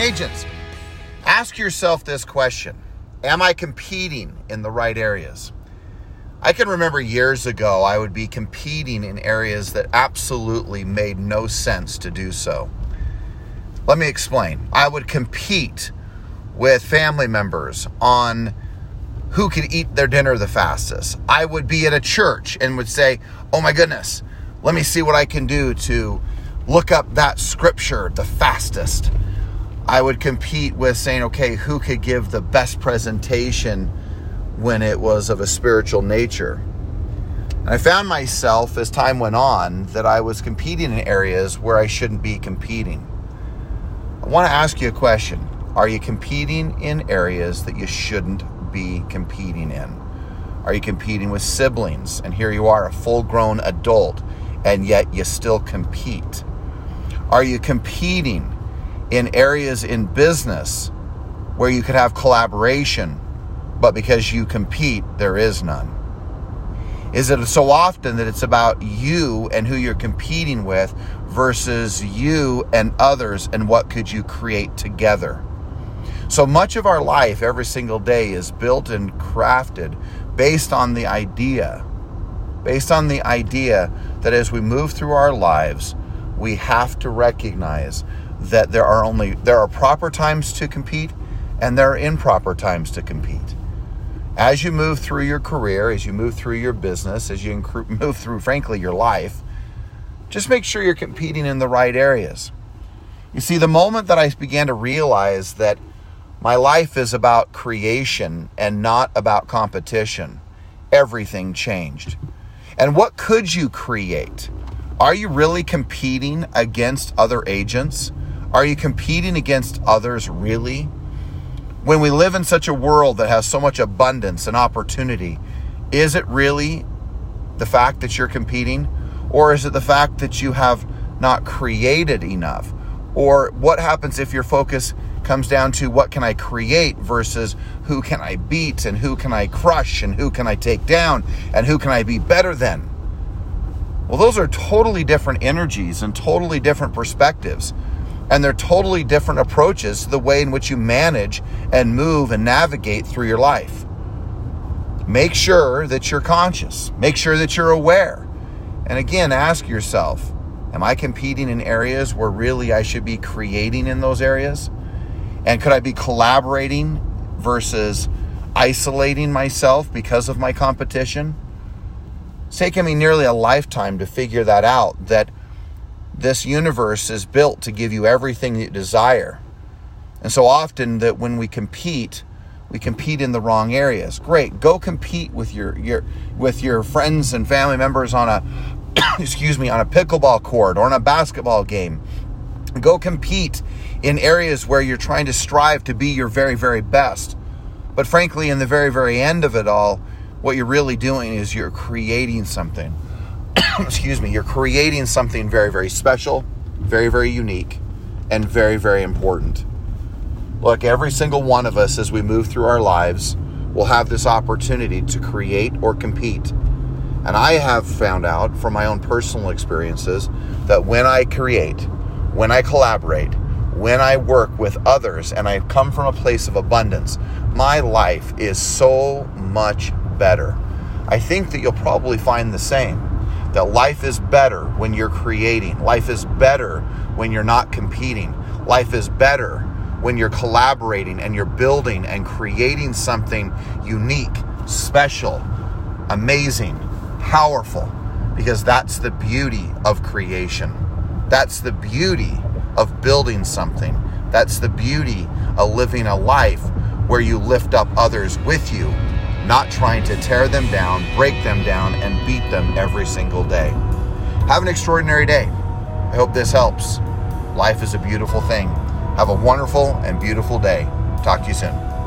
agents, ask yourself this question Am I competing in the right areas? I can remember years ago, I would be competing in areas that absolutely made no sense to do so. Let me explain. I would compete with family members on who could eat their dinner the fastest. I would be at a church and would say, Oh my goodness, let me see what I can do to look up that scripture the fastest. I would compete with saying, okay, who could give the best presentation when it was of a spiritual nature. And I found myself as time went on that I was competing in areas where I shouldn't be competing. I want to ask you a question Are you competing in areas that you shouldn't be competing in? Are you competing with siblings? And here you are, a full grown adult, and yet you still compete. Are you competing in areas in business where you could have collaboration but because you compete, there is none? Is it so often that it's about you and who you're competing with versus you and others and what could you create together? So much of our life every single day is built and crafted based on the idea, based on the idea that as we move through our lives, we have to recognize that there are only there are proper times to compete and there are improper times to compete as you move through your career, as you move through your business, as you move through, frankly, your life, just make sure you're competing in the right areas. You see, the moment that I began to realize that my life is about creation and not about competition, everything changed. And what could you create? Are you really competing against other agents? Are you competing against others really? when we live in such a world that has so much abundance and opportunity, is it really the fact that you're competing? Or is it the fact that you have not created enough? Or what happens if your focus comes down to what can I create versus who can I beat and who can I crush and who can I take down and who can I be better than? Well, those are totally different energies and totally different perspectives. And they're totally different approaches to the way in which you manage and move and navigate through your life. Make sure that you're conscious, make sure that you're aware. And again, ask yourself Am I competing in areas where really I should be creating in those areas? And could I be collaborating versus isolating myself because of my competition? It's taken me nearly a lifetime to figure that out that this universe is built to give you everything you desire. And so often that when we compete, we compete in the wrong areas. Great, go compete with your your with your friends and family members on a excuse me, on a pickleball court or on a basketball game. Go compete in areas where you're trying to strive to be your very very best. But frankly, in the very very end of it all, what you're really doing is you're creating something. excuse me, you're creating something very, very special, very, very unique, and very, very important. Look, every single one of us as we move through our lives will have this opportunity to create or compete. And I have found out from my own personal experiences that when I create, when I collaborate, when I work with others and I come from a place of abundance, my life is so much better. I think that you'll probably find the same that life is better when you're creating. Life is better when you're not competing. Life is better when you're collaborating and you're building and creating something unique, special, amazing, powerful, because that's the beauty of creation. That's the beauty of building something. That's the beauty of living a life where you lift up others with you not trying to tear them down, break them down, and beat them every single day. Have an extraordinary day. I hope this helps. Life is a beautiful thing. Have a wonderful and beautiful day. Talk to you soon.